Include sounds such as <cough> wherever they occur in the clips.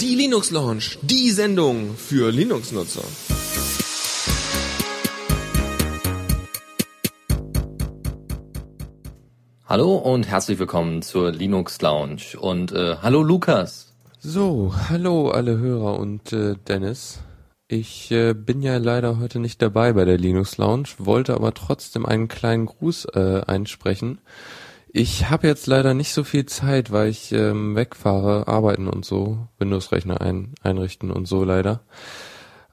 Die Linux Launch, die Sendung für Linux-Nutzer. Hallo und herzlich willkommen zur Linux Lounge und äh, hallo Lukas. So, hallo alle Hörer und äh, Dennis. Ich äh, bin ja leider heute nicht dabei bei der Linux Lounge, wollte aber trotzdem einen kleinen Gruß äh, einsprechen. Ich habe jetzt leider nicht so viel Zeit, weil ich ähm, wegfahre, arbeiten und so, Windows-Rechner ein, einrichten und so leider.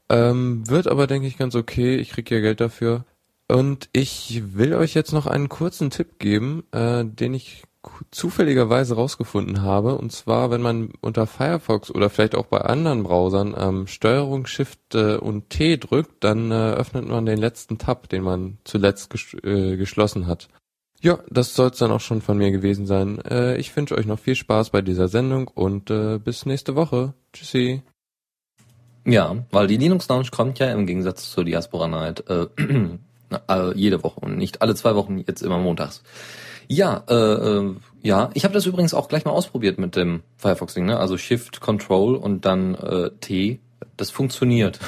Ähm, wird aber, denke ich, ganz okay. Ich krieg ja Geld dafür. Und ich will euch jetzt noch einen kurzen Tipp geben, äh, den ich zufälligerweise rausgefunden habe. Und zwar, wenn man unter Firefox oder vielleicht auch bei anderen Browsern ähm, Steuerung, Shift äh, und T drückt, dann äh, öffnet man den letzten Tab, den man zuletzt ges äh, geschlossen hat. Ja, das soll es dann auch schon von mir gewesen sein. Äh, ich wünsche euch noch viel Spaß bei dieser Sendung und äh, bis nächste Woche. Tschüssi. Ja, weil die Linux Lounge kommt ja im Gegensatz zur Diaspora Night äh, <clears throat> äh, jede Woche und nicht alle zwei Wochen, jetzt immer montags. Ja, äh, äh, ja, ich habe das übrigens auch gleich mal ausprobiert mit dem Firefox-Ding, ne? Also Shift, Control und dann äh, T. Das funktioniert.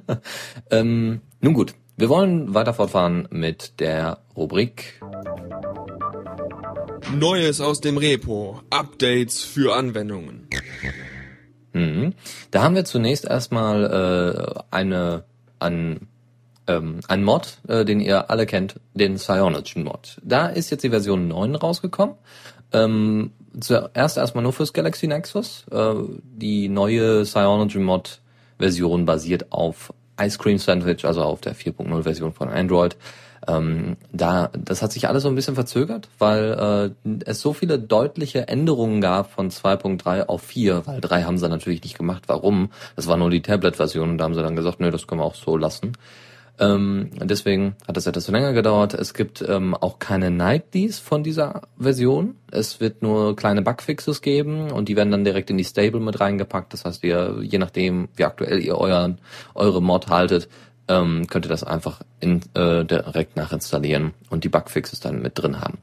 <laughs> ähm, nun gut, wir wollen weiter fortfahren mit der Rubrik Neues aus dem Repo. Updates für Anwendungen. Mhm. Da haben wir zunächst erstmal äh, eine an ähm, ein Mod, äh, den ihr alle kennt, den Cyanogen Mod. Da ist jetzt die Version 9 rausgekommen. Ähm, zuerst erstmal nur fürs Galaxy Nexus. Äh, die neue Cyanogen Mod Version basiert auf Ice Cream Sandwich, also auf der 4.0 Version von Android. Ähm, da, das hat sich alles so ein bisschen verzögert, weil äh, es so viele deutliche Änderungen gab von 2.3 auf 4, weil 3 haben sie natürlich nicht gemacht. Warum? Das war nur die Tablet-Version und da haben sie dann gesagt, nö, das können wir auch so lassen. Ähm, deswegen hat das etwas länger gedauert. Es gibt ähm, auch keine Nightlies von dieser Version. Es wird nur kleine Bugfixes geben und die werden dann direkt in die Stable mit reingepackt. Das heißt, ihr, je nachdem, wie aktuell ihr euren, eure Mod haltet, ähm, könnt ihr das einfach in, äh, direkt nachinstallieren und die Bugfixes dann mit drin haben.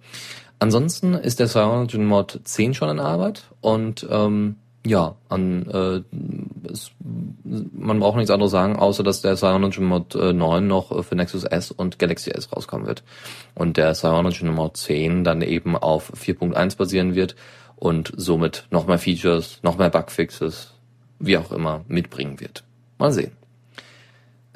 Ansonsten ist der Cyanogen Mod 10 schon in Arbeit und ähm, ja, an, äh, es, man braucht nichts anderes sagen, außer dass der Cyanogen Mod äh, 9 noch für Nexus S und Galaxy S rauskommen wird. Und der Cyanogen Mod 10 dann eben auf 4.1 basieren wird und somit noch mehr Features, noch mehr Bugfixes, wie auch immer, mitbringen wird. Mal sehen.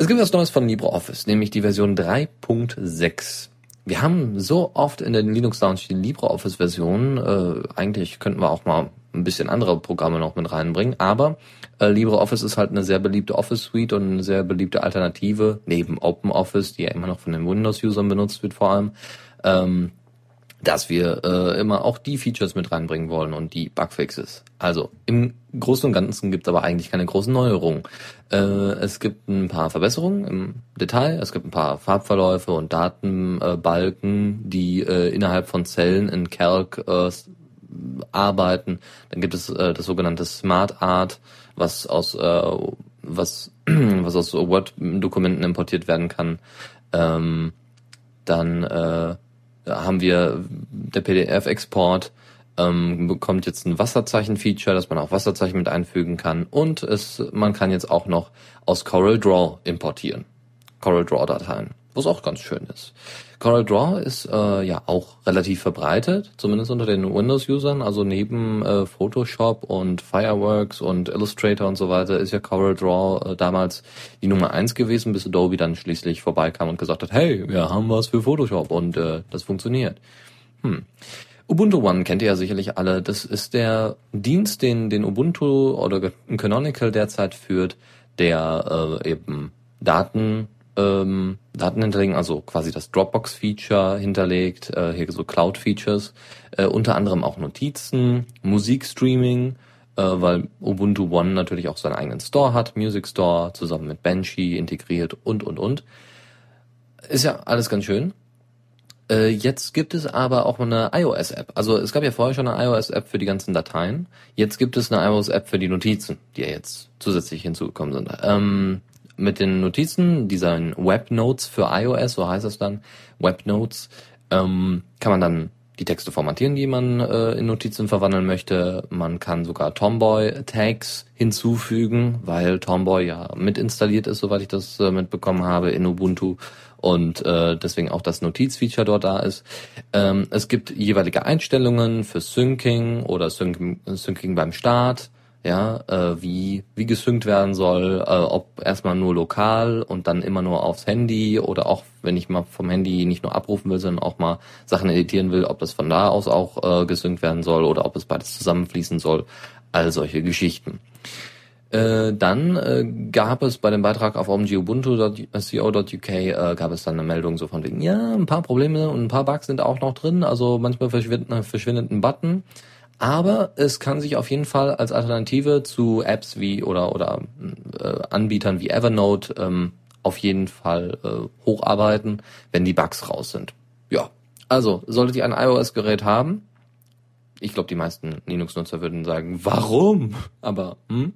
Es gibt was Neues von LibreOffice, nämlich die Version 3.6. Wir haben so oft in den Linux Lounge die LibreOffice-Version, äh, eigentlich könnten wir auch mal ein bisschen andere Programme noch mit reinbringen, aber äh, LibreOffice ist halt eine sehr beliebte Office Suite und eine sehr beliebte Alternative, neben OpenOffice, die ja immer noch von den Windows-Usern benutzt wird vor allem, ähm, dass wir äh, immer auch die Features mit reinbringen wollen und die Bugfixes. Also im Großen und Ganzen gibt es aber eigentlich keine großen Neuerungen. Äh, es gibt ein paar Verbesserungen im Detail, es gibt ein paar Farbverläufe und Datenbalken, die äh, innerhalb von Zellen in Calc äh, arbeiten. Dann gibt es äh, das sogenannte Smart Art, was aus äh, was <clears throat> was aus Word-Dokumenten importiert werden kann. Ähm, dann äh, haben wir der PDF-Export ähm, bekommt jetzt ein Wasserzeichen-Feature, dass man auch Wasserzeichen mit einfügen kann und es man kann jetzt auch noch aus Corel Draw importieren. Corel Draw Dateien, was auch ganz schön ist. Corel Draw ist äh, ja auch relativ verbreitet, zumindest unter den Windows-Usern. Also neben äh, Photoshop und Fireworks und Illustrator und so weiter ist ja Corel Draw äh, damals die Nummer eins gewesen, bis Adobe dann schließlich vorbeikam und gesagt hat, hey, wir haben was für Photoshop und äh, das funktioniert. Hm. Ubuntu One kennt ihr ja sicherlich alle. Das ist der Dienst, den, den Ubuntu oder Canonical derzeit führt, der äh, eben Daten ähm, Daten hinterlegen, also quasi das Dropbox-Feature hinterlegt, äh, hier so Cloud-Features, äh, unter anderem auch Notizen, Musikstreaming, äh, weil Ubuntu One natürlich auch seinen eigenen Store hat, Music Store, zusammen mit Banshee integriert und, und, und. Ist ja alles ganz schön. Äh, jetzt gibt es aber auch eine iOS-App. Also es gab ja vorher schon eine iOS-App für die ganzen Dateien. Jetzt gibt es eine iOS-App für die Notizen, die ja jetzt zusätzlich hinzugekommen sind. Ähm, mit den Notizen, dieser Webnotes für iOS, so heißt es dann, Webnotes, ähm, kann man dann die Texte formatieren, die man äh, in Notizen verwandeln möchte. Man kann sogar Tomboy-Tags hinzufügen, weil Tomboy ja mit installiert ist, soweit ich das äh, mitbekommen habe, in Ubuntu und äh, deswegen auch das Notizfeature dort da ist. Ähm, es gibt jeweilige Einstellungen für Syncing oder Sync Syncing beim Start ja, äh, wie, wie gesynkt werden soll, äh, ob erstmal nur lokal und dann immer nur aufs Handy oder auch, wenn ich mal vom Handy nicht nur abrufen will, sondern auch mal Sachen editieren will, ob das von da aus auch äh, gesynkt werden soll oder ob es beides zusammenfließen soll, all solche Geschichten. Äh, dann äh, gab es bei dem Beitrag auf omgubuntu.co.uk äh, gab es dann eine Meldung so von wegen, ja, ein paar Probleme und ein paar Bugs sind auch noch drin, also manchmal verschwindet, verschwindet ein Button, aber es kann sich auf jeden Fall als Alternative zu Apps wie oder oder äh, Anbietern wie Evernote ähm, auf jeden Fall äh, hocharbeiten, wenn die Bugs raus sind. Ja, also solltet ihr ein iOS-Gerät haben, ich glaube, die meisten Linux-Nutzer würden sagen, warum? Aber hm?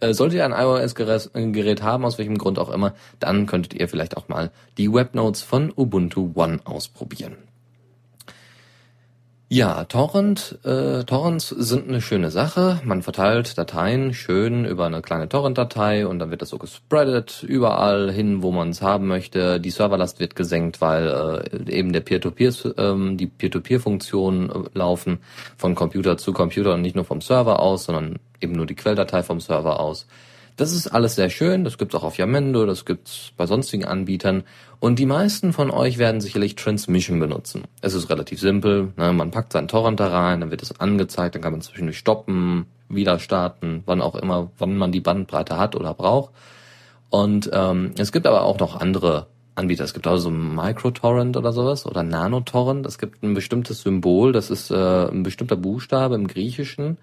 Äh, solltet ihr ein iOS-Gerät haben, aus welchem Grund auch immer, dann könntet ihr vielleicht auch mal die Webnotes von Ubuntu One ausprobieren. Ja, Torrent, äh, Torrents sind eine schöne Sache. Man verteilt Dateien schön über eine kleine Torrent-Datei und dann wird das so gespreadet überall hin, wo man es haben möchte. Die Serverlast wird gesenkt, weil äh, eben der Peer-to-Peer, ähm, die Peer-to-Peer-Funktionen äh, laufen von Computer zu Computer und nicht nur vom Server aus, sondern eben nur die Quelldatei vom Server aus. Das ist alles sehr schön, das gibt's auch auf Yamendo, das gibt's bei sonstigen Anbietern und die meisten von euch werden sicherlich Transmission benutzen. Es ist relativ simpel, ne? man packt seinen Torrent da rein, dann wird es angezeigt, dann kann man zwischendurch stoppen, wieder starten, wann auch immer, wann man die Bandbreite hat oder braucht. Und ähm, es gibt aber auch noch andere Anbieter. Es gibt auch so Microtorrent oder sowas oder Nanotorrent. Es gibt ein bestimmtes Symbol, das ist äh, ein bestimmter Buchstabe im Griechischen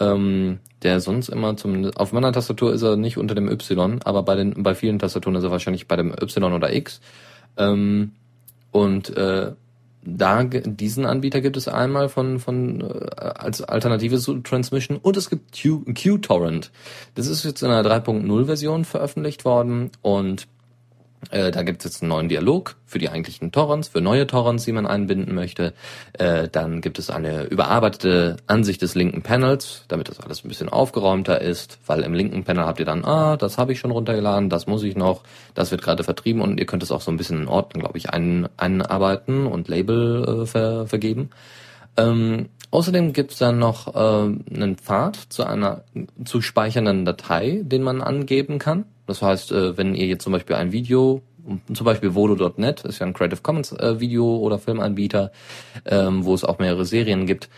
ähm, der sonst immer zum auf meiner Tastatur ist er nicht unter dem Y, aber bei den bei vielen Tastaturen ist er wahrscheinlich bei dem Y oder X. Ähm, und äh, da diesen Anbieter gibt es einmal von von äh, als Alternative zu Transmission und es gibt Q, QTorrent. Das ist jetzt in einer 3.0 Version veröffentlicht worden und äh, da gibt es jetzt einen neuen Dialog für die eigentlichen Torrents, für neue Torrents, die man einbinden möchte. Äh, dann gibt es eine überarbeitete Ansicht des linken Panels, damit das alles ein bisschen aufgeräumter ist, weil im linken Panel habt ihr dann, ah, das habe ich schon runtergeladen, das muss ich noch, das wird gerade vertrieben und ihr könnt es auch so ein bisschen in Orten, glaube ich, ein, einarbeiten und Label äh, ver, vergeben. Ähm, außerdem gibt es dann noch äh, einen Pfad zu einer zu speichernden Datei, den man angeben kann. Das heißt, äh, wenn ihr jetzt zum Beispiel ein Video, zum Beispiel Vodo.net, ist ja ein Creative Commons äh, Video- oder Filmanbieter, ähm, wo es auch mehrere Serien gibt,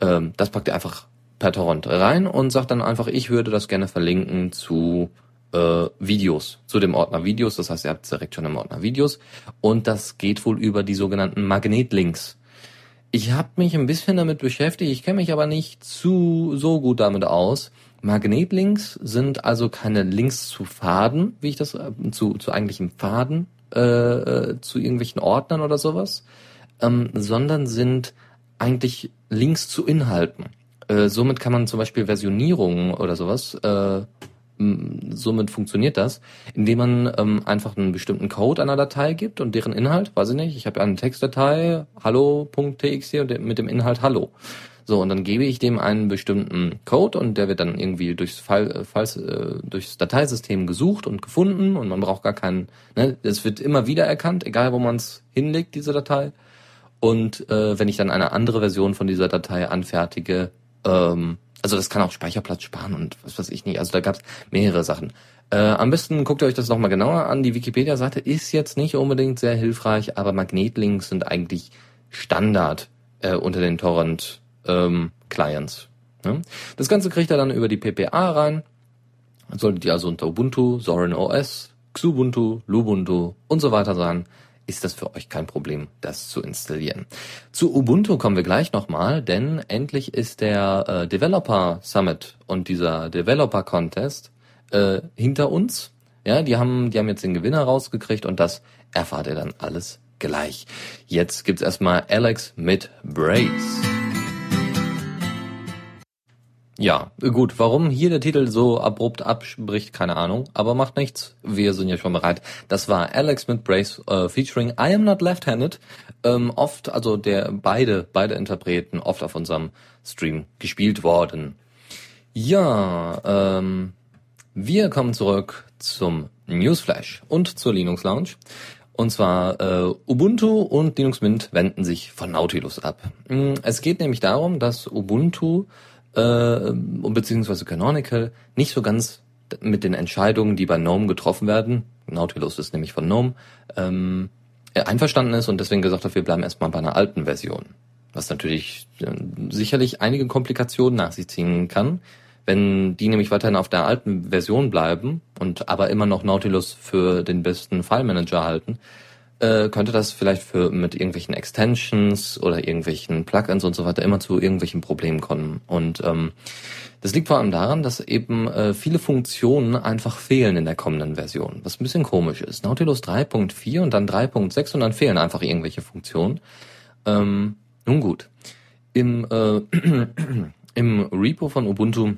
ähm, das packt ihr einfach per Torrent rein und sagt dann einfach, ich würde das gerne verlinken zu äh, Videos, zu dem Ordner Videos. Das heißt, ihr habt direkt schon im Ordner Videos. Und das geht wohl über die sogenannten Magnetlinks. Ich habe mich ein bisschen damit beschäftigt, ich kenne mich aber nicht zu so gut damit aus. Magnetlinks sind also keine Links zu Faden, wie ich das äh, zu, zu eigentlichen Faden, äh, äh, zu irgendwelchen Ordnern oder sowas, ähm, sondern sind eigentlich Links zu Inhalten. Äh, somit kann man zum Beispiel Versionierungen oder sowas, äh, somit funktioniert das, indem man ähm, einfach einen bestimmten Code einer Datei gibt und deren Inhalt, weiß ich nicht, ich habe eine Textdatei, hallo.txt und mit dem Inhalt hallo. So, und dann gebe ich dem einen bestimmten Code und der wird dann irgendwie durchs, Fall, Falls, äh, durchs Dateisystem gesucht und gefunden und man braucht gar keinen, ne, es wird immer wieder erkannt, egal wo man es hinlegt, diese Datei. Und äh, wenn ich dann eine andere Version von dieser Datei anfertige, ähm, also das kann auch Speicherplatz sparen und was weiß ich nicht, also da gab es mehrere Sachen. Äh, am besten guckt ihr euch das nochmal genauer an. Die Wikipedia-Seite ist jetzt nicht unbedingt sehr hilfreich, aber Magnetlinks sind eigentlich Standard äh, unter den Torrent ähm, Clients. Ne? Das Ganze kriegt er dann über die PPA rein. Solltet ihr also unter Ubuntu, Zorin OS, Xubuntu, Lubuntu und so weiter sein, ist das für euch kein Problem, das zu installieren. Zu Ubuntu kommen wir gleich nochmal, denn endlich ist der äh, Developer Summit und dieser Developer Contest äh, hinter uns. Ja, die haben, die haben jetzt den Gewinner rausgekriegt und das erfahrt ihr dann alles gleich. Jetzt gibt's erstmal Alex mit Brace. Ja, gut. Warum hier der Titel so abrupt abbricht, keine Ahnung. Aber macht nichts. Wir sind ja schon bereit. Das war Alex mit Brace äh, featuring I Am Not Left-Handed. Ähm, oft, also der beide, beide Interpreten, oft auf unserem Stream gespielt worden. Ja, ähm, wir kommen zurück zum Newsflash und zur Linux Lounge. Und zwar äh, Ubuntu und Linux Mint wenden sich von Nautilus ab. Mm, es geht nämlich darum, dass Ubuntu äh, beziehungsweise Canonical nicht so ganz mit den Entscheidungen, die bei GNOME getroffen werden, Nautilus ist nämlich von GNOME, ähm, einverstanden ist und deswegen gesagt hat, wir bleiben erstmal bei einer alten Version. Was natürlich äh, sicherlich einige Komplikationen nach sich ziehen kann. Wenn die nämlich weiterhin auf der alten Version bleiben und aber immer noch Nautilus für den besten File Manager halten, äh, könnte das vielleicht für mit irgendwelchen Extensions oder irgendwelchen Plugins und so weiter immer zu irgendwelchen Problemen kommen. Und ähm, das liegt vor allem daran, dass eben äh, viele Funktionen einfach fehlen in der kommenden Version, was ein bisschen komisch ist. Nautilus 3.4 und dann 3.6 und dann fehlen einfach irgendwelche Funktionen. Ähm, nun gut. Im, äh, <clears throat> Im Repo von Ubuntu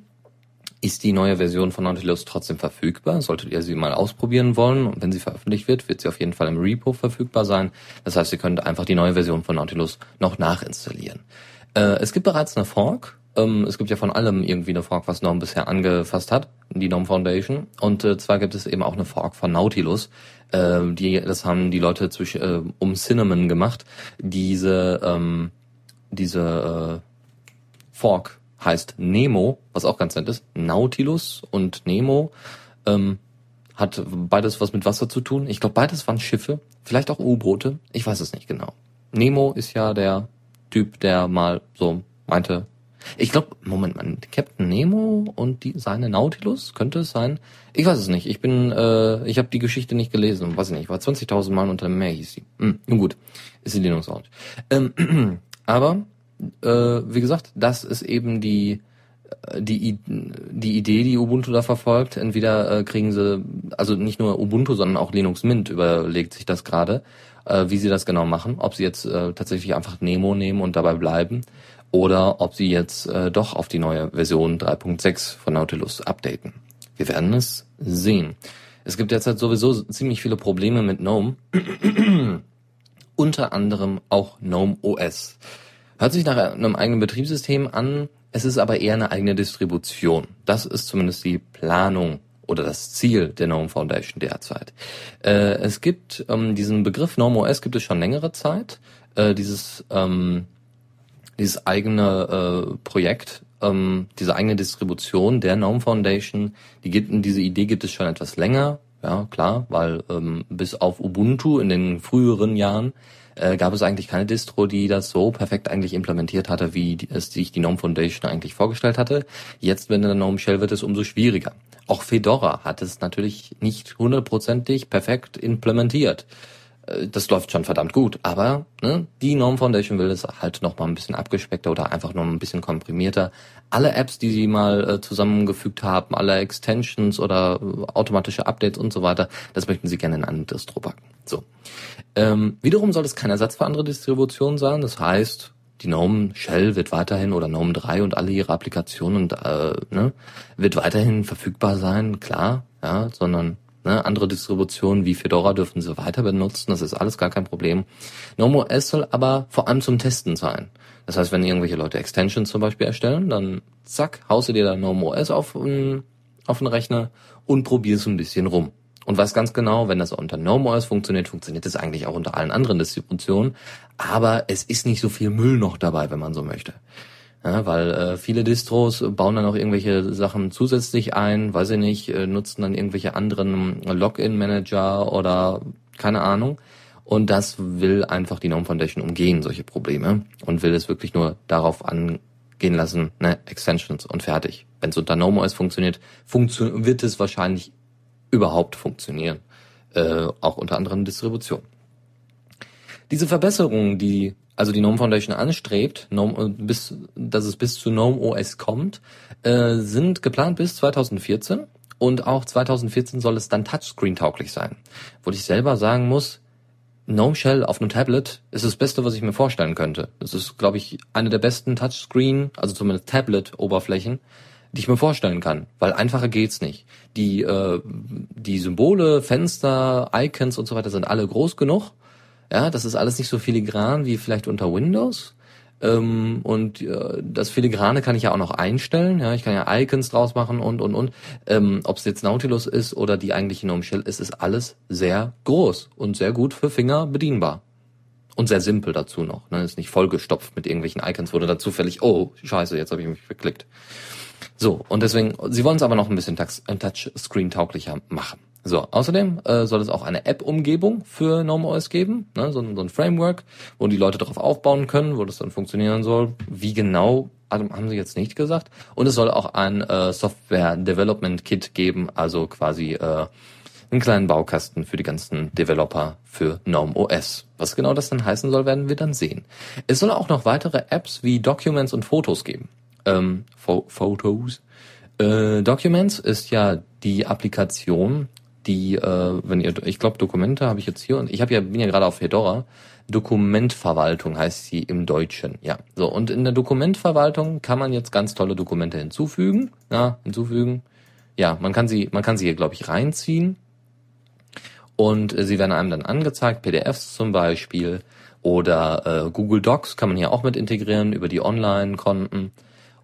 ist die neue Version von Nautilus trotzdem verfügbar. Solltet ihr sie mal ausprobieren wollen und wenn sie veröffentlicht wird, wird sie auf jeden Fall im Repo verfügbar sein. Das heißt, ihr könnt einfach die neue Version von Nautilus noch nachinstallieren. Äh, es gibt bereits eine Fork. Ähm, es gibt ja von allem irgendwie eine Fork, was GNOME bisher angefasst hat, die GNOME Foundation. Und äh, zwar gibt es eben auch eine Fork von Nautilus. Äh, die, das haben die Leute zwischen, äh, um Cinnamon gemacht. Diese, ähm, diese äh, Fork heißt Nemo, was auch ganz nett ist. Nautilus und Nemo ähm, hat beides was mit Wasser zu tun. Ich glaube, beides waren Schiffe, vielleicht auch U-Boote. Ich weiß es nicht genau. Nemo ist ja der Typ, der mal so meinte. Ich glaube, Moment mal, Captain Nemo und die, seine Nautilus könnte es sein. Ich weiß es nicht. Ich bin, äh, ich habe die Geschichte nicht gelesen. Weiß ich nicht. War 20.000 Mal unter dem Meer hieß sie. Hm, nun gut, ist die Linux Ähm, <clears throat> aber äh, wie gesagt, das ist eben die äh, die, die Idee, die Ubuntu da verfolgt. Entweder äh, kriegen sie, also nicht nur Ubuntu, sondern auch Linux Mint überlegt sich das gerade, äh, wie sie das genau machen. Ob sie jetzt äh, tatsächlich einfach Nemo nehmen und dabei bleiben oder ob sie jetzt äh, doch auf die neue Version 3.6 von Nautilus updaten. Wir werden es sehen. Es gibt derzeit sowieso ziemlich viele Probleme mit GNOME. <clears throat> Unter anderem auch GNOME OS. Hört sich nach einem eigenen Betriebssystem an, es ist aber eher eine eigene Distribution. Das ist zumindest die Planung oder das Ziel der GNOME Foundation derzeit. Äh, es gibt ähm, diesen Begriff GNOME OS gibt es schon längere Zeit. Äh, dieses ähm, dieses eigene äh, Projekt, ähm, diese eigene Distribution der GNOME Foundation, die gibt, diese Idee gibt es schon etwas länger. Ja, klar, weil ähm, bis auf Ubuntu in den früheren Jahren äh, gab es eigentlich keine Distro, die das so perfekt eigentlich implementiert hatte, wie es sich die GNOME Foundation eigentlich vorgestellt hatte. Jetzt, wenn der GNOME Shell wird es umso schwieriger. Auch Fedora hat es natürlich nicht hundertprozentig perfekt implementiert. Äh, das läuft schon verdammt gut, aber ne, die GNOME Foundation will es halt noch mal ein bisschen abgespeckter oder einfach nur ein bisschen komprimierter. Alle Apps, die sie mal äh, zusammengefügt haben, alle Extensions oder äh, automatische Updates und so weiter, das möchten sie gerne in einen Distro packen. So. Ähm, wiederum soll es kein Ersatz für andere Distributionen sein. Das heißt, die GNOME Shell wird weiterhin oder GNOME 3 und alle ihre Applikationen und, äh, ne, wird weiterhin verfügbar sein, klar, ja, sondern ne, andere Distributionen wie Fedora dürfen sie weiter benutzen, das ist alles gar kein Problem. GNOME OS soll aber vor allem zum Testen sein. Das heißt, wenn irgendwelche Leute Extensions zum Beispiel erstellen, dann zack, haust du dir da GNOME OS auf, auf den Rechner und probierst ein bisschen rum und weiß ganz genau, wenn das unter GNOME funktioniert, funktioniert es eigentlich auch unter allen anderen Distributionen. Aber es ist nicht so viel Müll noch dabei, wenn man so möchte. Ja, weil äh, viele Distros bauen dann auch irgendwelche Sachen zusätzlich ein, weiß ich nicht, äh, nutzen dann irgendwelche anderen Login-Manager oder keine Ahnung. Und das will einfach die GNOME Foundation umgehen, solche Probleme, und will es wirklich nur darauf angehen lassen, ne, Extensions und fertig. Wenn es unter GNOME OS funktioniert, funktio wird es wahrscheinlich überhaupt funktionieren, äh, auch unter anderen Distributionen. Diese Verbesserungen, die also die GNOME Foundation anstrebt, GNOME, äh, bis, dass es bis zu GNOME OS kommt, äh, sind geplant bis 2014 und auch 2014 soll es dann Touchscreen-tauglich sein. Wo ich selber sagen muss, GNOME Shell auf einem Tablet ist das Beste, was ich mir vorstellen könnte. Das ist, glaube ich, eine der besten Touchscreen, also zumindest Tablet-Oberflächen, die ich mir vorstellen kann, weil einfacher geht's nicht. Die äh, die Symbole, Fenster, Icons und so weiter sind alle groß genug. Ja, das ist alles nicht so filigran wie vielleicht unter Windows. Ähm, und äh, das Filigrane kann ich ja auch noch einstellen. Ja, ich kann ja Icons draus machen und und und. Ähm, Ob es jetzt Nautilus ist oder die eigentliche Gnome Shell, ist ist alles sehr groß und sehr gut für Finger bedienbar. Und sehr simpel dazu noch. Ne? Ist nicht vollgestopft mit irgendwelchen Icons, du da zufällig, oh, scheiße, jetzt habe ich mich verklickt. So, und deswegen, sie wollen es aber noch ein bisschen Touchscreen-tauglicher machen. So, außerdem äh, soll es auch eine App-Umgebung für GNOME OS geben, ne, so, so ein Framework, wo die Leute darauf aufbauen können, wo das dann funktionieren soll. Wie genau, also haben sie jetzt nicht gesagt. Und es soll auch ein äh, Software Development Kit geben, also quasi äh, einen kleinen Baukasten für die ganzen Developer für GNOME OS. Was genau das dann heißen soll, werden wir dann sehen. Es soll auch noch weitere Apps wie Documents und Fotos geben. Ähm, Fotos. Äh, Documents ist ja die Applikation, die, äh, wenn ihr, ich glaube, Dokumente habe ich jetzt hier und ich habe ja bin ja gerade auf Fedora. Dokumentverwaltung heißt sie im Deutschen. Ja, so und in der Dokumentverwaltung kann man jetzt ganz tolle Dokumente hinzufügen. Ja, hinzufügen. Ja, man kann sie, man kann sie hier glaube ich reinziehen und äh, sie werden einem dann angezeigt, PDFs zum Beispiel oder äh, Google Docs kann man hier auch mit integrieren über die Online-Konten.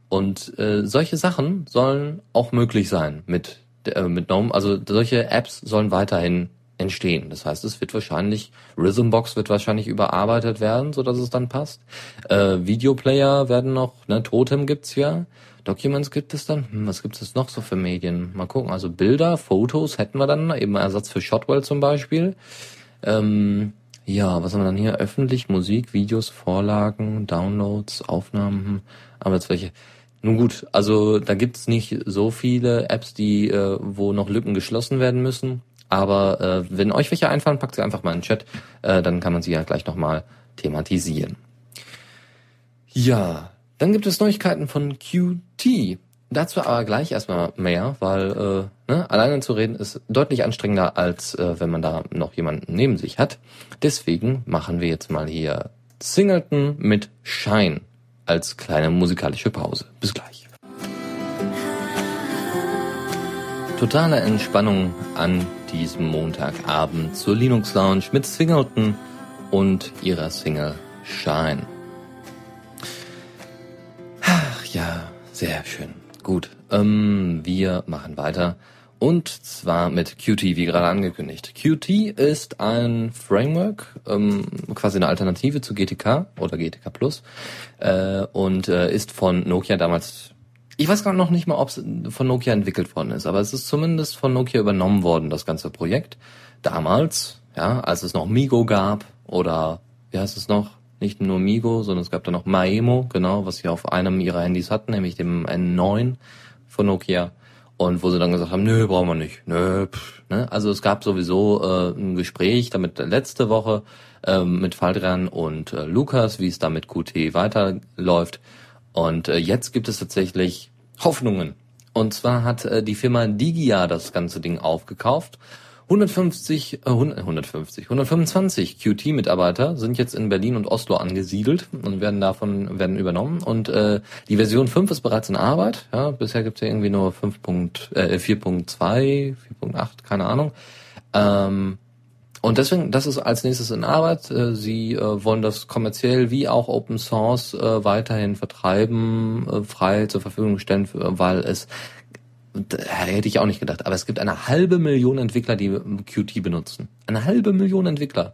Und äh, solche Sachen sollen auch möglich sein mit äh, mit GNOME. Also solche Apps sollen weiterhin entstehen. Das heißt, es wird wahrscheinlich Rhythmbox wird wahrscheinlich überarbeitet werden, so dass es dann passt. Äh, Videoplayer werden noch, ne, Totem gibt's ja. Documents gibt es dann. Hm, was gibt es noch so für Medien? Mal gucken. Also Bilder, Fotos hätten wir dann, eben Ersatz für Shotwell zum Beispiel. Ähm, ja, was haben wir dann hier? Öffentlich, Musik, Videos, Vorlagen, Downloads, Aufnahmen, hm. Nun gut, also da gibt's nicht so viele Apps, die, äh, wo noch Lücken geschlossen werden müssen. Aber äh, wenn euch welche einfallen, packt sie einfach mal in den Chat, äh, dann kann man sie ja gleich nochmal thematisieren. Ja, dann gibt es Neuigkeiten von Qt. Dazu aber gleich erstmal mehr, weil äh, ne, alleine zu reden ist deutlich anstrengender, als äh, wenn man da noch jemanden neben sich hat. Deswegen machen wir jetzt mal hier Singleton mit Shine als kleine musikalische Pause. Bis gleich. Totale Entspannung an diesem Montagabend zur Linux Lounge mit Singleton und ihrer Single Shine. ja, sehr schön. Gut, ähm, wir machen weiter. Und zwar mit Qt, wie gerade angekündigt. Qt ist ein Framework, ähm, quasi eine Alternative zu GTK oder GTK Plus äh, und äh, ist von Nokia damals, ich weiß gar noch nicht mal, ob es von Nokia entwickelt worden ist, aber es ist zumindest von Nokia übernommen worden, das ganze Projekt. Damals, ja, als es noch Migo gab oder wie heißt es noch? nicht nur Migo, sondern es gab da noch Maemo, genau, was sie auf einem ihrer Handys hatten, nämlich dem N9 von Nokia. Und wo sie dann gesagt haben, nö, brauchen wir nicht. Nö, pff, ne? Also es gab sowieso äh, ein Gespräch damit letzte Woche äh, mit Faldrian und äh, Lukas, wie es da mit Qt weiterläuft. Und äh, jetzt gibt es tatsächlich Hoffnungen. Und zwar hat äh, die Firma Digia das ganze Ding aufgekauft 150, äh, 150, 125 QT-Mitarbeiter sind jetzt in Berlin und Oslo angesiedelt und werden davon werden übernommen. Und äh, die Version 5 ist bereits in Arbeit. Ja, bisher gibt es ja irgendwie nur 5. Äh, 4.2, 4.8, keine Ahnung. Ähm, und deswegen, das ist als nächstes in Arbeit. Äh, sie äh, wollen das kommerziell wie auch Open Source äh, weiterhin vertreiben, äh, frei zur Verfügung stellen, weil es hätte ich auch nicht gedacht. Aber es gibt eine halbe Million Entwickler, die Qt benutzen. Eine halbe Million Entwickler.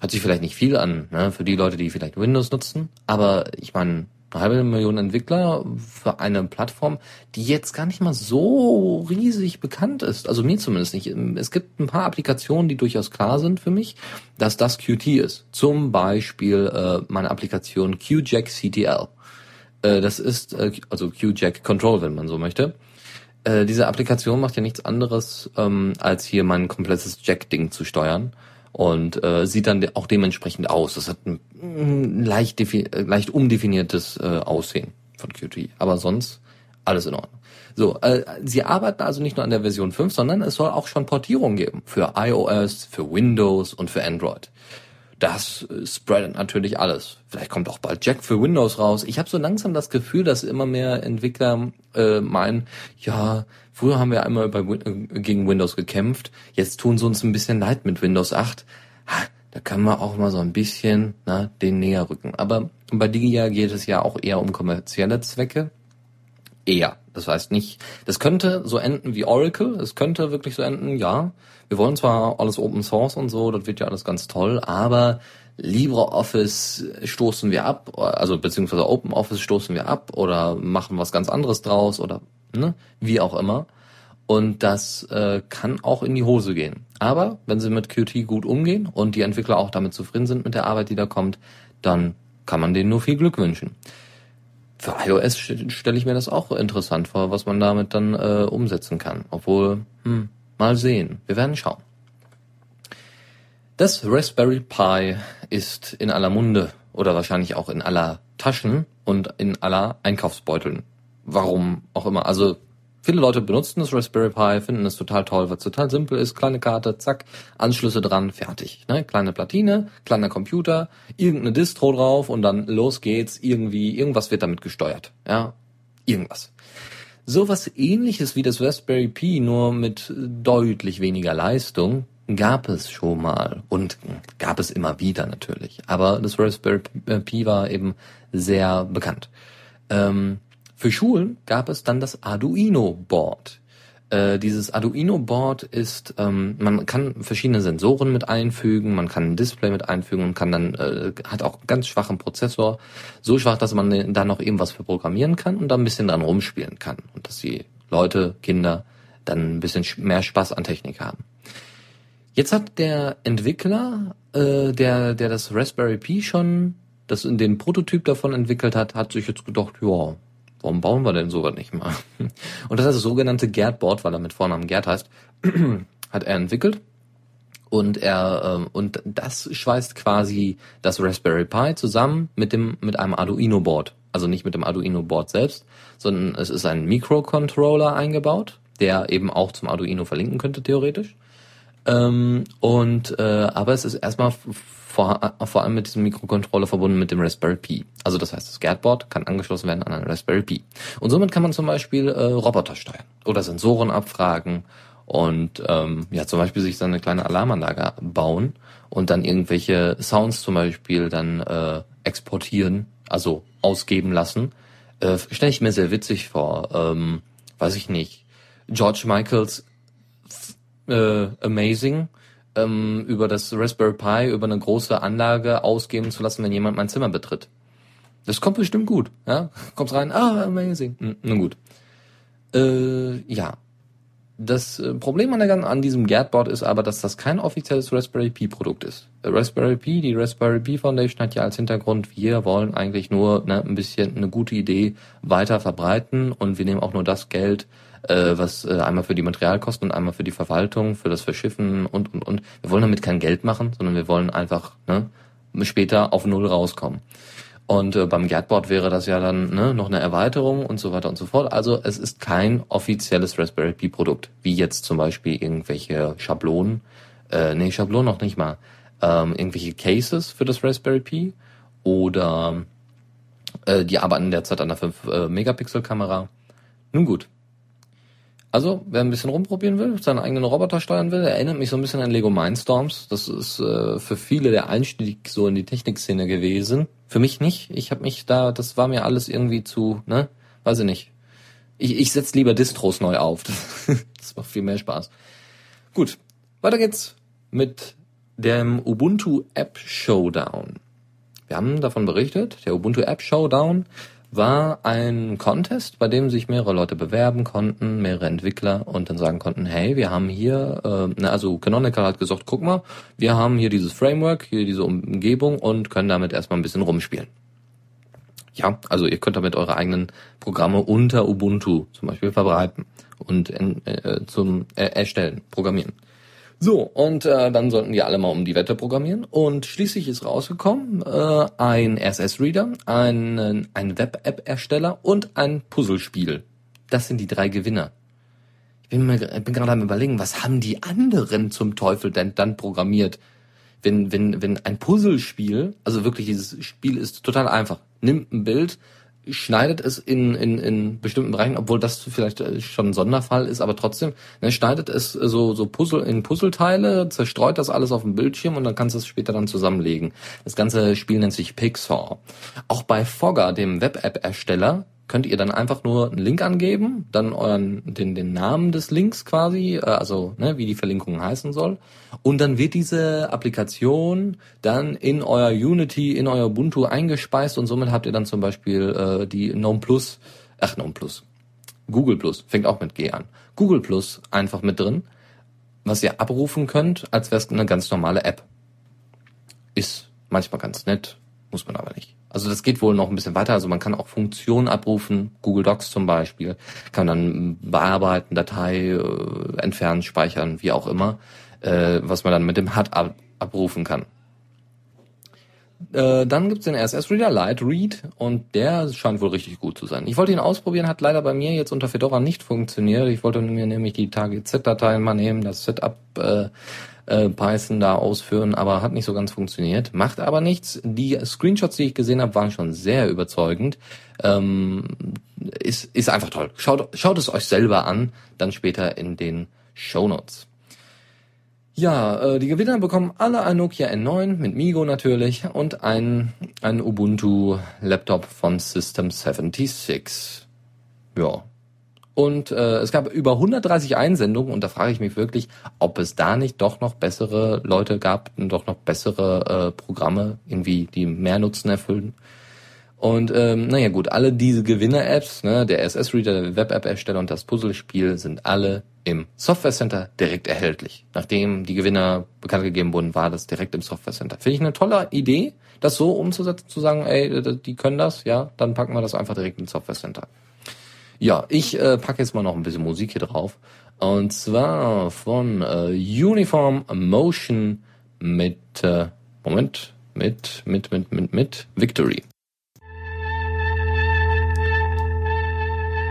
Hört sich vielleicht nicht viel an, ne, für die Leute, die vielleicht Windows nutzen. Aber ich meine, eine halbe Million Entwickler für eine Plattform, die jetzt gar nicht mal so riesig bekannt ist. Also mir zumindest nicht. Es gibt ein paar Applikationen, die durchaus klar sind für mich, dass das Qt ist. Zum Beispiel äh, meine Applikation QJack CTL. Äh, das ist äh, also QJack Control, wenn man so möchte. Äh, diese Applikation macht ja nichts anderes, ähm, als hier mein komplettes Jack-Ding zu steuern und äh, sieht dann auch dementsprechend aus. Das hat ein, ein leicht, äh, leicht umdefiniertes äh, Aussehen von Qt, aber sonst alles in Ordnung. So, äh, sie arbeiten also nicht nur an der Version 5, sondern es soll auch schon Portierung geben für iOS, für Windows und für Android. Das äh, spreadet natürlich alles. Vielleicht kommt auch bald Jack für Windows raus. Ich habe so langsam das Gefühl, dass immer mehr Entwickler äh, meinen, ja, früher haben wir einmal bei, äh, gegen Windows gekämpft, jetzt tun sie uns ein bisschen leid mit Windows 8. Ha, da können wir auch mal so ein bisschen na, den näher rücken. Aber bei Digia geht es ja auch eher um kommerzielle Zwecke. Eher. Das heißt nicht, das könnte so enden wie Oracle, es könnte wirklich so enden, ja, wir wollen zwar alles Open Source und so, das wird ja alles ganz toll, aber LibreOffice stoßen wir ab, also beziehungsweise OpenOffice stoßen wir ab oder machen was ganz anderes draus oder ne, wie auch immer. Und das äh, kann auch in die Hose gehen. Aber wenn sie mit Qt gut umgehen und die Entwickler auch damit zufrieden sind mit der Arbeit, die da kommt, dann kann man denen nur viel Glück wünschen. Für iOS stelle ich mir das auch interessant vor, was man damit dann äh, umsetzen kann. Obwohl, hm, mal sehen. Wir werden schauen. Das Raspberry Pi ist in aller Munde oder wahrscheinlich auch in aller Taschen und in aller Einkaufsbeuteln. Warum auch immer. Also Viele Leute benutzen das Raspberry Pi, finden es total toll, weil es total simpel ist. Kleine Karte, zack, Anschlüsse dran, fertig. Ne? Kleine Platine, kleiner Computer, irgendeine Distro drauf und dann los geht's. Irgendwie, irgendwas wird damit gesteuert. Ja, irgendwas. Sowas ähnliches wie das Raspberry Pi, nur mit deutlich weniger Leistung, gab es schon mal und gab es immer wieder natürlich. Aber das Raspberry Pi war eben sehr bekannt. Ähm, für Schulen gab es dann das Arduino-Board. Äh, dieses Arduino-Board ist, ähm, man kann verschiedene Sensoren mit einfügen, man kann ein Display mit einfügen und kann dann, äh, hat auch ganz schwachen Prozessor, so schwach, dass man da noch eben was für programmieren kann und da ein bisschen dran rumspielen kann und dass die Leute, Kinder dann ein bisschen mehr Spaß an Technik haben. Jetzt hat der Entwickler, äh, der, der das Raspberry Pi schon, das in den Prototyp davon entwickelt hat, hat sich jetzt gedacht, ja, warum bauen wir denn sowas nicht mal? <laughs> Und das ist das sogenannte Gerd-Board, weil er mit Vornamen Gerd heißt, <clears throat> hat er entwickelt. Und er ähm, und das schweißt quasi das Raspberry Pi zusammen mit dem mit einem Arduino Board. Also nicht mit dem Arduino Board selbst, sondern es ist ein Microcontroller eingebaut, der eben auch zum Arduino verlinken könnte theoretisch. Ähm, und äh, aber es ist erstmal vor, vor allem mit diesem Mikrocontroller verbunden mit dem Raspberry Pi. Also das heißt, das Gerdboard kann angeschlossen werden an einen Raspberry Pi. Und somit kann man zum Beispiel äh, Roboter steuern oder Sensoren abfragen und ähm, ja zum Beispiel sich dann eine kleine Alarmanlage bauen und dann irgendwelche Sounds zum Beispiel dann äh, exportieren, also ausgeben lassen. Äh, Stelle ich mir sehr witzig vor. Ähm, weiß ich nicht. George Michaels äh, Amazing ähm, über das Raspberry Pi über eine große Anlage ausgeben zu lassen, wenn jemand mein Zimmer betritt. Das kommt bestimmt gut. Ja? Kommt rein, ah, amazing. Hm, nun gut. Äh, ja. Das äh, Problem an, der, an diesem Gerdboard ist aber, dass das kein offizielles Raspberry Pi Produkt ist. Raspberry Pi, die Raspberry Pi Foundation hat ja als Hintergrund, wir wollen eigentlich nur ne, ein bisschen eine gute Idee weiter verbreiten und wir nehmen auch nur das Geld, äh, was äh, einmal für die Materialkosten und einmal für die Verwaltung, für das Verschiffen und und und. Wir wollen damit kein Geld machen, sondern wir wollen einfach ne, später auf Null rauskommen. Und äh, beim Gerdboard wäre das ja dann ne, noch eine Erweiterung und so weiter und so fort. Also es ist kein offizielles Raspberry Pi Produkt, wie jetzt zum Beispiel irgendwelche Schablonen, äh, nee, Schablonen noch nicht mal, ähm, irgendwelche Cases für das Raspberry Pi oder äh, die arbeiten derzeit an der 5 äh. Nun gut, also, wer ein bisschen rumprobieren will, seinen eigenen Roboter steuern will, erinnert mich so ein bisschen an Lego Mindstorms. Das ist äh, für viele der Einstieg so in die Technikszene gewesen. Für mich nicht. Ich habe mich da, das war mir alles irgendwie zu, ne? Weiß ich nicht. Ich, ich setz lieber Distros neu auf. <laughs> das macht viel mehr Spaß. Gut, weiter geht's mit dem Ubuntu App Showdown. Wir haben davon berichtet, der Ubuntu App Showdown war ein Contest, bei dem sich mehrere Leute bewerben konnten, mehrere Entwickler und dann sagen konnten, hey, wir haben hier, äh, ne, also Canonical hat gesagt, guck mal, wir haben hier dieses Framework, hier diese Umgebung und können damit erstmal ein bisschen rumspielen. Ja, also ihr könnt damit eure eigenen Programme unter Ubuntu zum Beispiel verbreiten und äh, zum äh, erstellen, programmieren. So, und äh, dann sollten die alle mal um die Wette programmieren. Und schließlich ist rausgekommen äh, ein RSS-Reader, ein, ein Web-App-Ersteller und ein Puzzlespiel. Das sind die drei Gewinner. Ich bin, mir, bin gerade am überlegen, was haben die anderen zum Teufel denn dann programmiert? wenn, wenn, wenn ein Puzzlespiel, also wirklich dieses Spiel ist total einfach, nimmt ein Bild, schneidet es in, in, in bestimmten Bereichen, obwohl das vielleicht äh, schon ein Sonderfall ist, aber trotzdem, ne, schneidet es so, so Puzzle in Puzzleteile, zerstreut das alles auf dem Bildschirm und dann kannst du es später dann zusammenlegen. Das ganze Spiel nennt sich Pixar. Auch bei Fogger, dem Web-App-Ersteller, könnt ihr dann einfach nur einen Link angeben, dann euren den den Namen des Links quasi, äh, also ne, wie die Verlinkung heißen soll, und dann wird diese Applikation dann in euer Unity, in euer Ubuntu eingespeist und somit habt ihr dann zum Beispiel äh, die Gnome Plus, ach Gnome Plus, Google Plus fängt auch mit G an, Google Plus einfach mit drin, was ihr abrufen könnt, als wäre es eine ganz normale App. Ist manchmal ganz nett, muss man aber nicht. Also das geht wohl noch ein bisschen weiter. Also man kann auch Funktionen abrufen, Google Docs zum Beispiel, kann dann bearbeiten, Datei äh, entfernen, speichern, wie auch immer, äh, was man dann mit dem HUD ab abrufen kann. Äh, dann gibt's den RSS-Reader Light Read und der scheint wohl richtig gut zu sein. Ich wollte ihn ausprobieren, hat leider bei mir jetzt unter Fedora nicht funktioniert. Ich wollte mir nämlich die Target-Z-Dateien mal nehmen, das Setup äh, äh, Python da ausführen, aber hat nicht so ganz funktioniert. Macht aber nichts. Die Screenshots, die ich gesehen habe, waren schon sehr überzeugend. Ähm, ist, ist einfach toll. Schaut, schaut es euch selber an, dann später in den Show Notes. Ja, äh, die Gewinner bekommen alle ein Nokia N9 mit Migo natürlich und ein, ein Ubuntu Laptop von System 76. Ja, und äh, es gab über 130 Einsendungen und da frage ich mich wirklich, ob es da nicht doch noch bessere Leute gab, doch noch bessere äh, Programme, irgendwie, die mehr Nutzen erfüllen. Und ähm, naja gut, alle diese Gewinner-Apps, ne, der SS-Reader, der Web-App-Ersteller und das Puzzlespiel sind alle im Software Center direkt erhältlich. Nachdem die Gewinner bekannt gegeben wurden, war das direkt im Software Center. Finde ich eine tolle Idee, das so umzusetzen, zu sagen, ey, die können das, ja, dann packen wir das einfach direkt ins Software Center. Ja, ich äh, packe jetzt mal noch ein bisschen Musik hier drauf. Und zwar von äh, Uniform Motion mit, äh, Moment, mit, mit, mit, mit, mit Victory.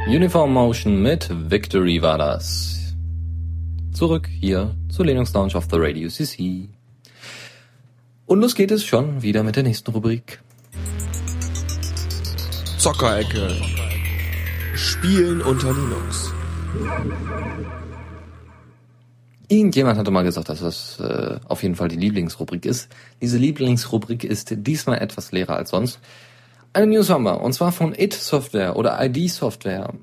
Uniform Motion mit Victory war das. Zurück hier zu Linux Launch of the Radio CC. Und los geht es schon wieder mit der nächsten Rubrik. Zockerecke. Spielen unter Linux. Irgendjemand hatte mal gesagt, dass das äh, auf jeden Fall die Lieblingsrubrik ist. Diese Lieblingsrubrik ist diesmal etwas leerer als sonst. Eine News haben wir, und zwar von IT Software oder ID Software.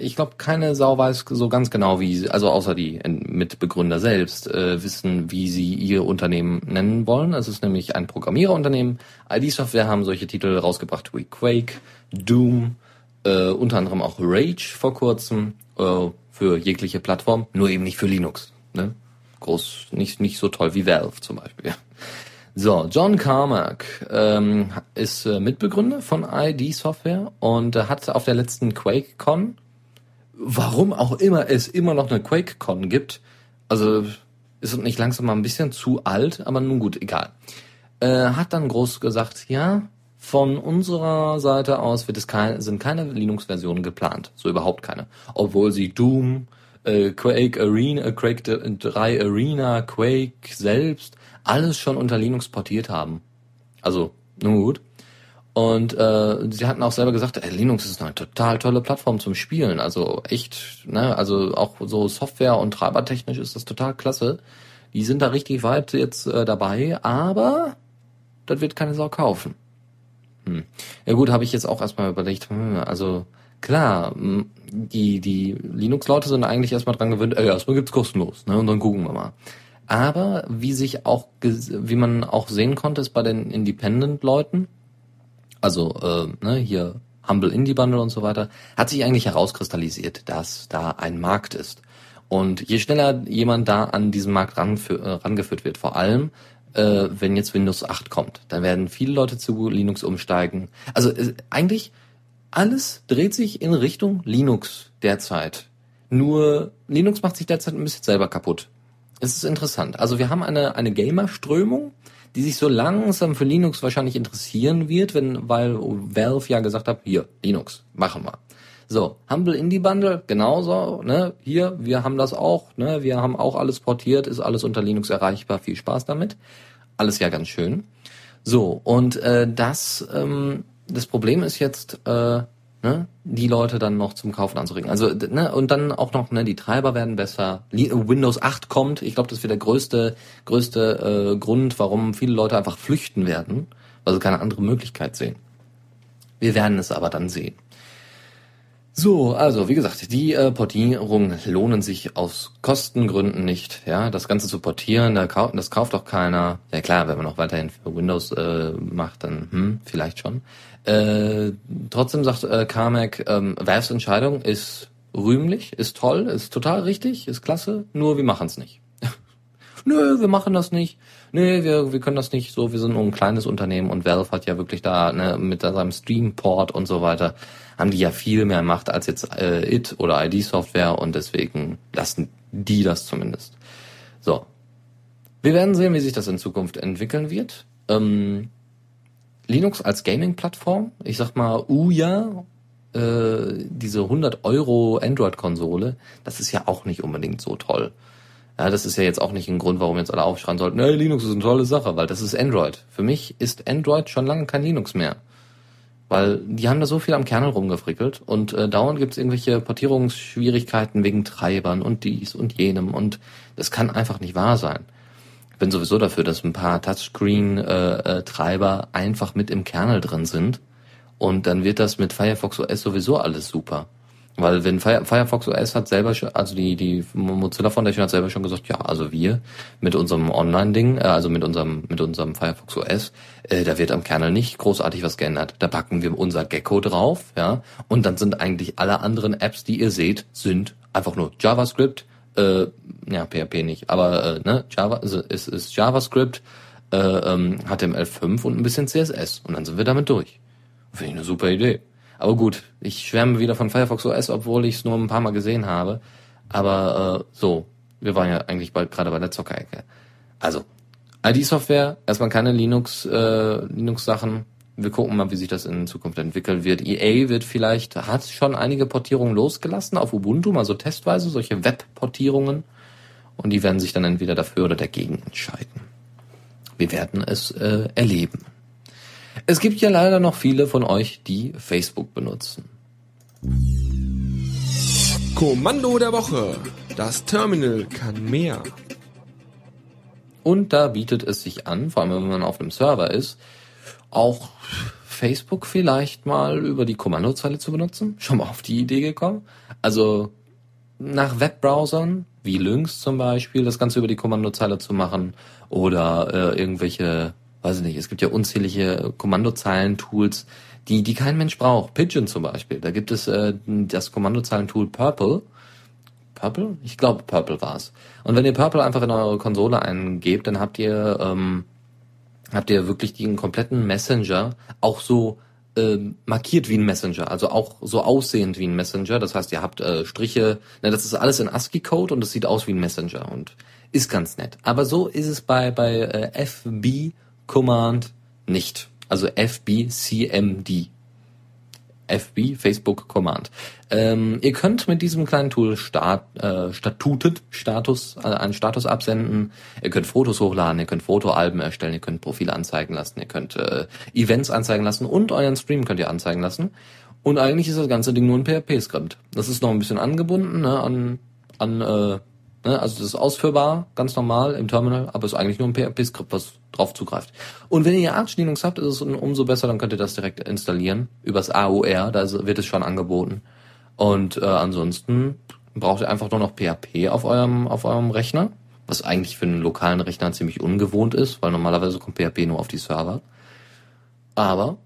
Ich glaube, keine Sau weiß so ganz genau, wie sie, also außer die Mitbegründer selbst, äh, wissen, wie sie ihr Unternehmen nennen wollen. Es ist nämlich ein Programmiererunternehmen. ID Software haben solche Titel rausgebracht wie Quake, Doom, äh, unter anderem auch Rage vor kurzem äh, für jegliche Plattform, nur eben nicht für Linux. Ne? Groß, nicht, nicht so toll wie Valve zum Beispiel. So, John Carmack ähm, ist äh, Mitbegründer von ID Software und äh, hat auf der letzten QuakeCon, warum auch immer es immer noch eine QuakeCon gibt, also ist nicht langsam mal ein bisschen zu alt, aber nun gut, egal. Äh, hat dann groß gesagt, ja, von unserer Seite aus wird es kein, sind keine Linux-Versionen geplant. So überhaupt keine. Obwohl sie Doom, äh, Quake Arena, äh, Quake 3 Arena, Quake selbst, alles schon unter Linux portiert haben. Also, nun gut. Und äh, sie hatten auch selber gesagt, ey, Linux ist eine total tolle Plattform zum Spielen. Also echt, ne, also auch so Software und treibertechnisch ist das total klasse. Die sind da richtig weit jetzt äh, dabei, aber das wird keine Sau kaufen. Hm. Ja gut, habe ich jetzt auch erstmal überlegt, hm, also klar, hm, die, die Linux-Leute sind eigentlich erstmal dran gewöhnt, ey, erstmal gibt's kostenlos, ne, und dann gucken wir mal. Aber wie sich auch, wie man auch sehen konnte, ist bei den Independent-Leuten, also äh, ne, hier Humble Indie Bundle und so weiter, hat sich eigentlich herauskristallisiert, dass da ein Markt ist. Und je schneller jemand da an diesen Markt äh, rangeführt wird, vor allem äh, wenn jetzt Windows 8 kommt. Dann werden viele Leute zu Linux umsteigen. Also äh, eigentlich alles dreht sich in Richtung Linux derzeit. Nur Linux macht sich derzeit ein bisschen selber kaputt. Es ist interessant. Also wir haben eine, eine Gamer-Strömung, die sich so langsam für Linux wahrscheinlich interessieren wird, wenn, weil Valve ja gesagt hat, hier, Linux, machen wir. So, Humble Indie Bundle, genauso, ne, hier, wir haben das auch, ne, wir haben auch alles portiert, ist alles unter Linux erreichbar, viel Spaß damit. alles ja ganz schön. So, und äh, das, ähm, das Problem ist jetzt, äh, ne, die Leute dann noch zum Kaufen anzuregen. Also, ne, und dann auch noch, ne, die Treiber werden besser. Windows 8 kommt. Ich glaube, das wird der größte, größte äh, Grund, warum viele Leute einfach flüchten werden, weil sie keine andere Möglichkeit sehen. Wir werden es aber dann sehen. So, also wie gesagt, die äh, Portierungen lohnen sich aus Kostengründen nicht. Ja, das Ganze zu portieren, da kau das kauft doch keiner. Ja klar, wenn man noch weiterhin für Windows äh, macht, dann hm, vielleicht schon. Äh, trotzdem sagt äh, Carmack, ähm, Valves Entscheidung ist rühmlich, ist toll, ist total richtig, ist klasse, nur wir machen es nicht. <laughs> Nö, wir machen das nicht. Nö, wir, wir können das nicht so, wir sind nur ein kleines Unternehmen und Valve hat ja wirklich da ne, mit seinem Streamport und so weiter, haben die ja viel mehr Macht als jetzt äh, IT oder ID-Software und deswegen lassen die das zumindest. So. Wir werden sehen, wie sich das in Zukunft entwickeln wird. Ähm, Linux als Gaming-Plattform, ich sag mal, Uja, äh, diese 100 Euro Android-Konsole, das ist ja auch nicht unbedingt so toll. Ja, das ist ja jetzt auch nicht ein Grund, warum jetzt alle aufschreien sollten, hey, Linux ist eine tolle Sache, weil das ist Android. Für mich ist Android schon lange kein Linux mehr. Weil die haben da so viel am Kernel rumgefrickelt und äh, dauernd gibt's irgendwelche Portierungsschwierigkeiten wegen Treibern und dies und jenem und das kann einfach nicht wahr sein bin sowieso dafür, dass ein paar Touchscreen-Treiber äh, äh, einfach mit im Kernel drin sind. Und dann wird das mit Firefox OS sowieso alles super. Weil wenn Fire, Firefox OS hat selber schon, also die, die Mozilla Foundation hat selber schon gesagt, ja, also wir mit unserem Online-Ding, äh, also mit unserem, mit unserem Firefox OS, äh, da wird am Kernel nicht großartig was geändert. Da packen wir unser Gecko drauf, ja, und dann sind eigentlich alle anderen Apps, die ihr seht, sind einfach nur JavaScript, äh, ja, PHP nicht, aber äh, ne, Java, es ist JavaScript, äh, ähm, HTML5 und ein bisschen CSS und dann sind wir damit durch. Finde ich eine super Idee. Aber gut, ich schwärme wieder von Firefox OS, obwohl ich es nur ein paar Mal gesehen habe. Aber äh, so, wir waren ja eigentlich bald gerade bei der Zockerecke. Also, ID-Software, erstmal keine Linux, äh, Linux-Sachen, wir gucken mal, wie sich das in Zukunft entwickeln wird. EA wird vielleicht, hat schon einige Portierungen losgelassen auf Ubuntu, mal so testweise, solche Web-Portierungen. Und die werden sich dann entweder dafür oder dagegen entscheiden. Wir werden es äh, erleben. Es gibt ja leider noch viele von euch, die Facebook benutzen. Kommando der Woche. Das Terminal kann mehr. Und da bietet es sich an, vor allem wenn man auf einem Server ist, auch Facebook vielleicht mal über die Kommandozeile zu benutzen? <laughs> Schon mal auf die Idee gekommen? Also nach Webbrowsern wie Lynx zum Beispiel das Ganze über die Kommandozeile zu machen oder äh, irgendwelche, weiß ich nicht, es gibt ja unzählige Kommandozeilen-Tools, die, die kein Mensch braucht. Pigeon zum Beispiel, da gibt es äh, das Kommandozeilentool Purple. Purple? Ich glaube Purple war's. Und wenn ihr Purple einfach in eure Konsole eingebt, dann habt ihr ähm, habt ihr wirklich den kompletten Messenger auch so äh, markiert wie ein Messenger, also auch so aussehend wie ein Messenger. Das heißt, ihr habt äh, Striche, ne, das ist alles in ASCII-Code und es sieht aus wie ein Messenger und ist ganz nett. Aber so ist es bei bei äh, FB Command nicht. Also FBCMD. FB, Facebook Command. Ähm, ihr könnt mit diesem kleinen Tool Start, äh, Statutet, Status, äh, einen Status absenden. Ihr könnt Fotos hochladen, ihr könnt Fotoalben erstellen, ihr könnt Profile anzeigen lassen, ihr könnt äh, Events anzeigen lassen und euren Stream könnt ihr anzeigen lassen. Und eigentlich ist das ganze Ding nur ein PHP-Skript. Das ist noch ein bisschen angebunden ne, an, an äh, Ne? Also das ist ausführbar, ganz normal im Terminal, aber ist eigentlich nur ein PHP-Skript, was drauf zugreift. Und wenn ihr Arch Linux habt, ist es umso besser, dann könnt ihr das direkt installieren übers AOR, da wird es schon angeboten. Und äh, ansonsten braucht ihr einfach nur noch PHP auf eurem auf eurem Rechner, was eigentlich für einen lokalen Rechner ziemlich ungewohnt ist, weil normalerweise kommt PHP nur auf die Server. Aber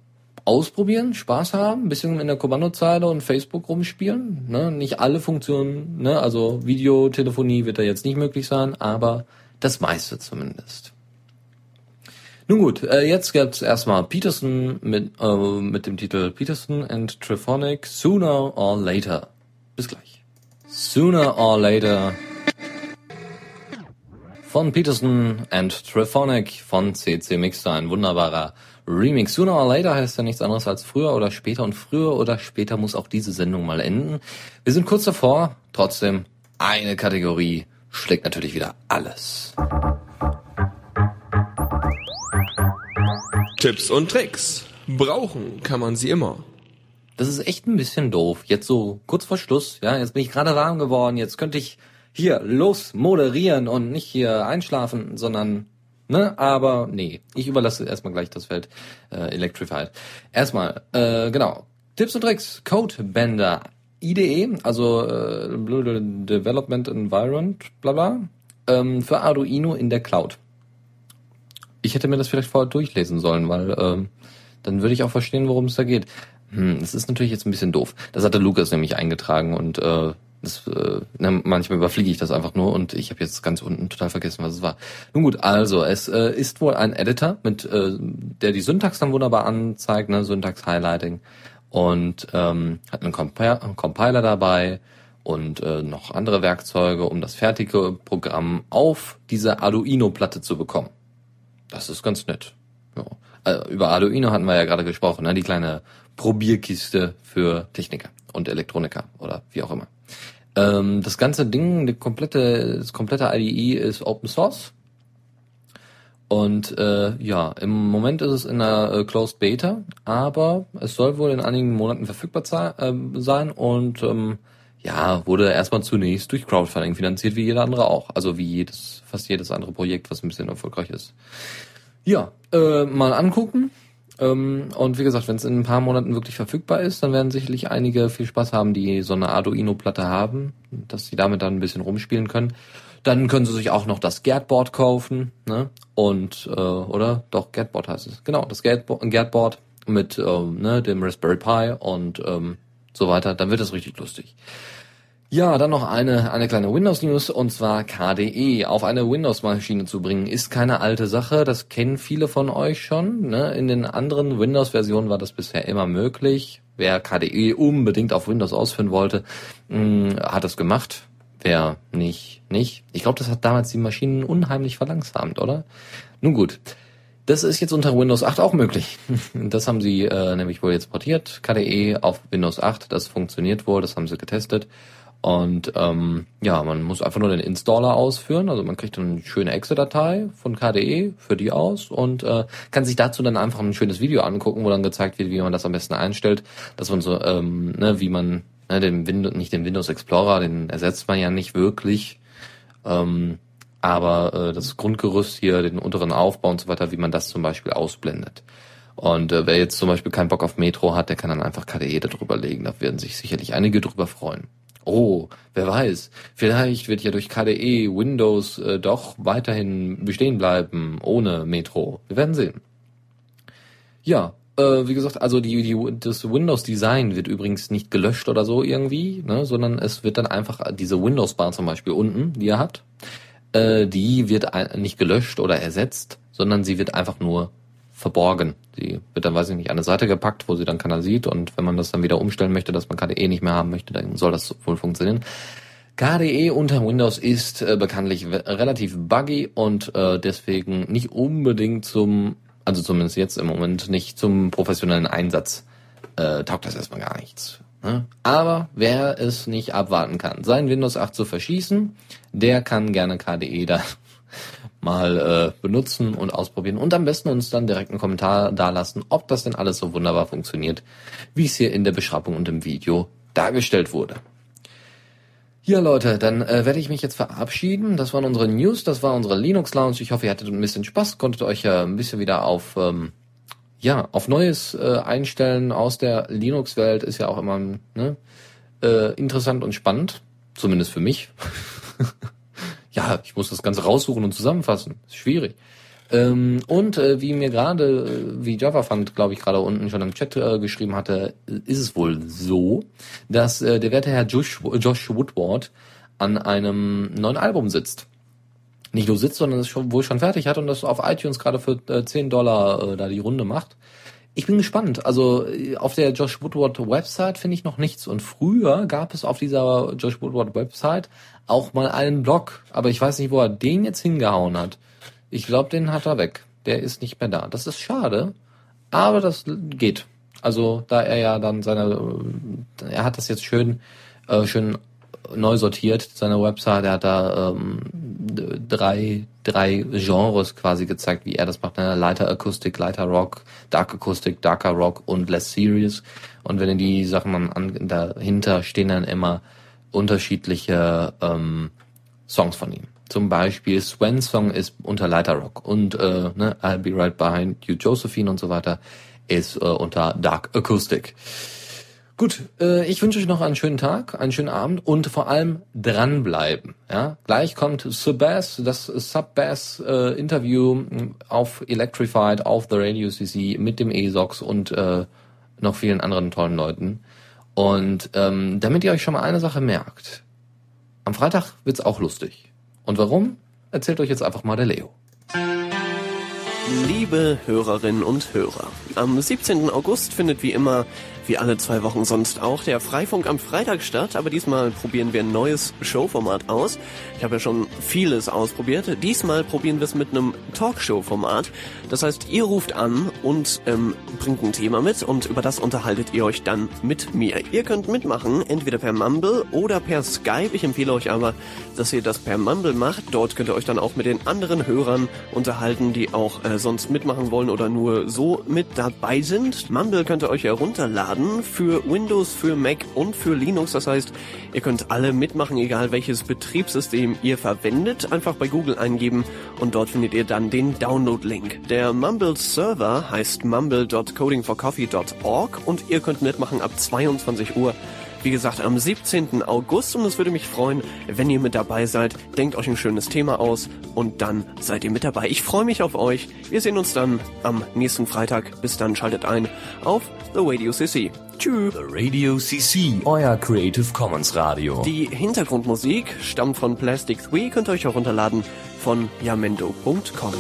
ausprobieren, Spaß haben, bisschen in der Kommandozeile und Facebook rumspielen. Ne? Nicht alle Funktionen, ne? also Videotelefonie wird da jetzt nicht möglich sein, aber das meiste zumindest. Nun gut, äh, jetzt gibt's erstmal Peterson mit, äh, mit dem Titel Peterson and Trephonic Sooner or Later. Bis gleich. Sooner or Later von Peterson and Trephonic von CC Mixer, ein wunderbarer Remix. Sooner or later heißt ja nichts anderes als früher oder später und früher oder später muss auch diese Sendung mal enden. Wir sind kurz davor, trotzdem eine Kategorie schlägt natürlich wieder alles. Tipps und Tricks. Brauchen kann man sie immer. Das ist echt ein bisschen doof. Jetzt so kurz vor Schluss, ja, jetzt bin ich gerade warm geworden, jetzt könnte ich hier los moderieren und nicht hier einschlafen, sondern ne, aber nee, ich überlasse erstmal gleich das Feld äh, Electrified. Erstmal, äh, genau, Tipps und Tricks, Codebender, IDE, also äh, Development Environment, bla bla, ähm, für Arduino in der Cloud. Ich hätte mir das vielleicht vorher durchlesen sollen, weil ähm, dann würde ich auch verstehen, worum es da geht. Hm, das ist natürlich jetzt ein bisschen doof. Das hatte Lukas nämlich eingetragen und äh, das, äh, ne, manchmal überfliege ich das einfach nur und ich habe jetzt ganz unten total vergessen, was es war. Nun gut, also es äh, ist wohl ein Editor, mit äh, der die Syntax dann wunderbar anzeigt, ne, Syntax Highlighting und ähm, hat einen, Comp einen Compiler dabei und äh, noch andere Werkzeuge, um das fertige Programm auf diese Arduino-Platte zu bekommen. Das ist ganz nett. Ja. Also über Arduino hatten wir ja gerade gesprochen, ne? die kleine Probierkiste für Techniker und Elektroniker oder wie auch immer. Ähm, das ganze Ding, die komplette, das komplette IDE ist Open Source. Und äh, ja, im Moment ist es in einer äh, Closed Beta, aber es soll wohl in einigen Monaten verfügbar äh, sein und ähm, ja, wurde erstmal zunächst durch Crowdfunding finanziert, wie jeder andere auch. Also wie jedes, fast jedes andere Projekt, was ein bisschen erfolgreich ist. Ja, äh, mal angucken. Ähm, und wie gesagt, wenn es in ein paar Monaten wirklich verfügbar ist, dann werden sicherlich einige viel Spaß haben, die so eine Arduino-Platte haben, dass sie damit dann ein bisschen rumspielen können. Dann können sie sich auch noch das Gerdboard kaufen, ne? Und äh, oder doch Gerdboard heißt es. Genau, das Gerdboard mit ähm, ne, dem Raspberry Pi und ähm, so weiter. Dann wird es richtig lustig. Ja, dann noch eine, eine kleine Windows-News und zwar KDE auf eine Windows-Maschine zu bringen, ist keine alte Sache. Das kennen viele von euch schon. Ne? In den anderen Windows-Versionen war das bisher immer möglich. Wer KDE unbedingt auf Windows ausführen wollte, mh, hm, hat es gemacht. Wer nicht, nicht. Ich glaube, das hat damals die Maschinen unheimlich verlangsamt, oder? Nun gut. Das ist jetzt unter Windows 8 auch möglich. <laughs> Das haben sie äh, nämlich wohl jetzt portiert. KDE auf Windows 8, das funktioniert wohl, das haben sie getestet. Und ähm, ja, man muss einfach nur den Installer ausführen. Also man kriegt eine schöne Exe-Datei von KDE für die aus und äh, kann sich dazu dann einfach ein schönes Video angucken, wo dann gezeigt wird, wie man das am besten einstellt, dass man so, ähm, ne, wie man ne, den Windows, nicht den Windows Explorer, den ersetzt man ja nicht wirklich. Ähm, aber äh, das Grundgerüst hier, den unteren Aufbau und so weiter, wie man das zum Beispiel ausblendet. Und äh, wer jetzt zum Beispiel keinen Bock auf Metro hat, der kann dann einfach KDE darüber legen. Da werden sich sicherlich einige drüber freuen. Oh, wer weiß, vielleicht wird ja durch KDE Windows äh, doch weiterhin bestehen bleiben, ohne Metro. Wir werden sehen. Ja, äh, wie gesagt, also die, die, das Windows-Design wird übrigens nicht gelöscht oder so irgendwie, ne, sondern es wird dann einfach diese Windows-Bar zum Beispiel unten, die ihr habt, äh, die wird nicht gelöscht oder ersetzt, sondern sie wird einfach nur verborgen. Sie wird dann, weiß ich nicht, an eine Seite gepackt, wo sie dann keiner sieht und wenn man das dann wieder umstellen möchte, dass man KDE nicht mehr haben möchte, dann soll das wohl funktionieren. KDE unter Windows ist äh, bekanntlich relativ buggy und äh, deswegen nicht unbedingt zum, also zumindest jetzt im Moment nicht zum professionellen Einsatz äh, taugt das erstmal gar nichts. Ne? Aber wer es nicht abwarten kann, sein Windows 8 zu verschießen, der kann gerne KDE da mal äh, benutzen und ausprobieren und am besten uns dann direkt einen Kommentar dalassen, ob das denn alles so wunderbar funktioniert, wie es hier in der Beschreibung und im Video dargestellt wurde. Ja, Leute, dann äh, werde ich mich jetzt verabschieden. Das waren unsere News, das war unsere Linux Lounge. Ich hoffe, ihr hattet ein bisschen Spaß, konntet euch äh, ein bisschen wieder auf ähm, ja auf Neues äh, einstellen aus der Linux-Welt. Ist ja auch immer ne, äh, interessant und spannend, zumindest für mich. <laughs> ja, ich muss das Ganze raussuchen und zusammenfassen. Ist schwierig. Ähm, und äh, wie mir gerade, äh, wie Java fand, glaube ich, gerade unten schon im Chat äh, geschrieben hatte, ist es wohl so, dass äh, der werte Herr Josh, Josh Woodward an einem neuen Album sitzt. Nicht nur sitzt, sondern es schon, wohl schon fertig hat und das auf iTunes gerade für äh, 10 Dollar äh, da die Runde macht. Ich bin gespannt. Also äh, auf der Josh Woodward Website finde ich noch nichts. Und früher gab es auf dieser Josh Woodward Website auch mal einen Blog, aber ich weiß nicht, wo er den jetzt hingehauen hat. Ich glaube, den hat er weg. Der ist nicht mehr da. Das ist schade, aber das geht. Also da er ja dann seine, er hat das jetzt schön, äh, schön neu sortiert, seine Website. Er hat da ähm, drei drei Genres quasi gezeigt, wie er das macht. Ne? Lighter Akustik, Lighter Rock, Dark Akustik, Darker Rock und Less Serious. Und wenn ihr die Sachen mal an, dahinter stehen dann immer unterschiedliche ähm, Songs von ihm. Zum Beispiel Swen's Song ist unter Lighter Rock und äh, ne, I'll Be Right Behind You Josephine und so weiter ist äh, unter Dark Acoustic. Gut, äh, ich wünsche euch noch einen schönen Tag, einen schönen Abend und vor allem dranbleiben. Ja, gleich kommt Subbass, das Subbass äh, auf Electrified, auf The Radio CC mit dem ESOX und äh, noch vielen anderen tollen Leuten. Und ähm, damit ihr euch schon mal eine Sache merkt, am Freitag wird's auch lustig. Und warum? Erzählt euch jetzt einfach mal der Leo. Liebe Hörerinnen und Hörer, am 17. August findet wie immer wie alle zwei Wochen sonst auch der Freifunk am Freitag statt, aber diesmal probieren wir ein neues Showformat aus. Ich habe ja schon vieles ausprobiert. Diesmal probieren wir es mit einem Talkshow-Format. Das heißt, ihr ruft an und ähm, bringt ein Thema mit und über das unterhaltet ihr euch dann mit mir. Ihr könnt mitmachen, entweder per Mumble oder per Skype. Ich empfehle euch aber, dass ihr das per Mumble macht. Dort könnt ihr euch dann auch mit den anderen Hörern unterhalten, die auch äh, sonst mitmachen wollen oder nur so mit dabei sind. Mumble könnt ihr euch herunterladen runterladen für Windows, für Mac und für Linux. Das heißt, ihr könnt alle mitmachen, egal welches Betriebssystem ihr verwendet. Einfach bei Google eingeben und dort findet ihr dann den Download-Link. Der Mumble Server heißt mumble.codingforcoffee.org und ihr könnt mitmachen ab 22 Uhr wie gesagt, am 17. August und es würde mich freuen, wenn ihr mit dabei seid. Denkt euch ein schönes Thema aus und dann seid ihr mit dabei. Ich freue mich auf euch. Wir sehen uns dann am nächsten Freitag. Bis dann schaltet ein auf The Radio CC. Tschüss. The Radio CC, euer Creative Commons Radio. Die Hintergrundmusik stammt von Plastic 3, könnt ihr euch auch runterladen von yamendo.com.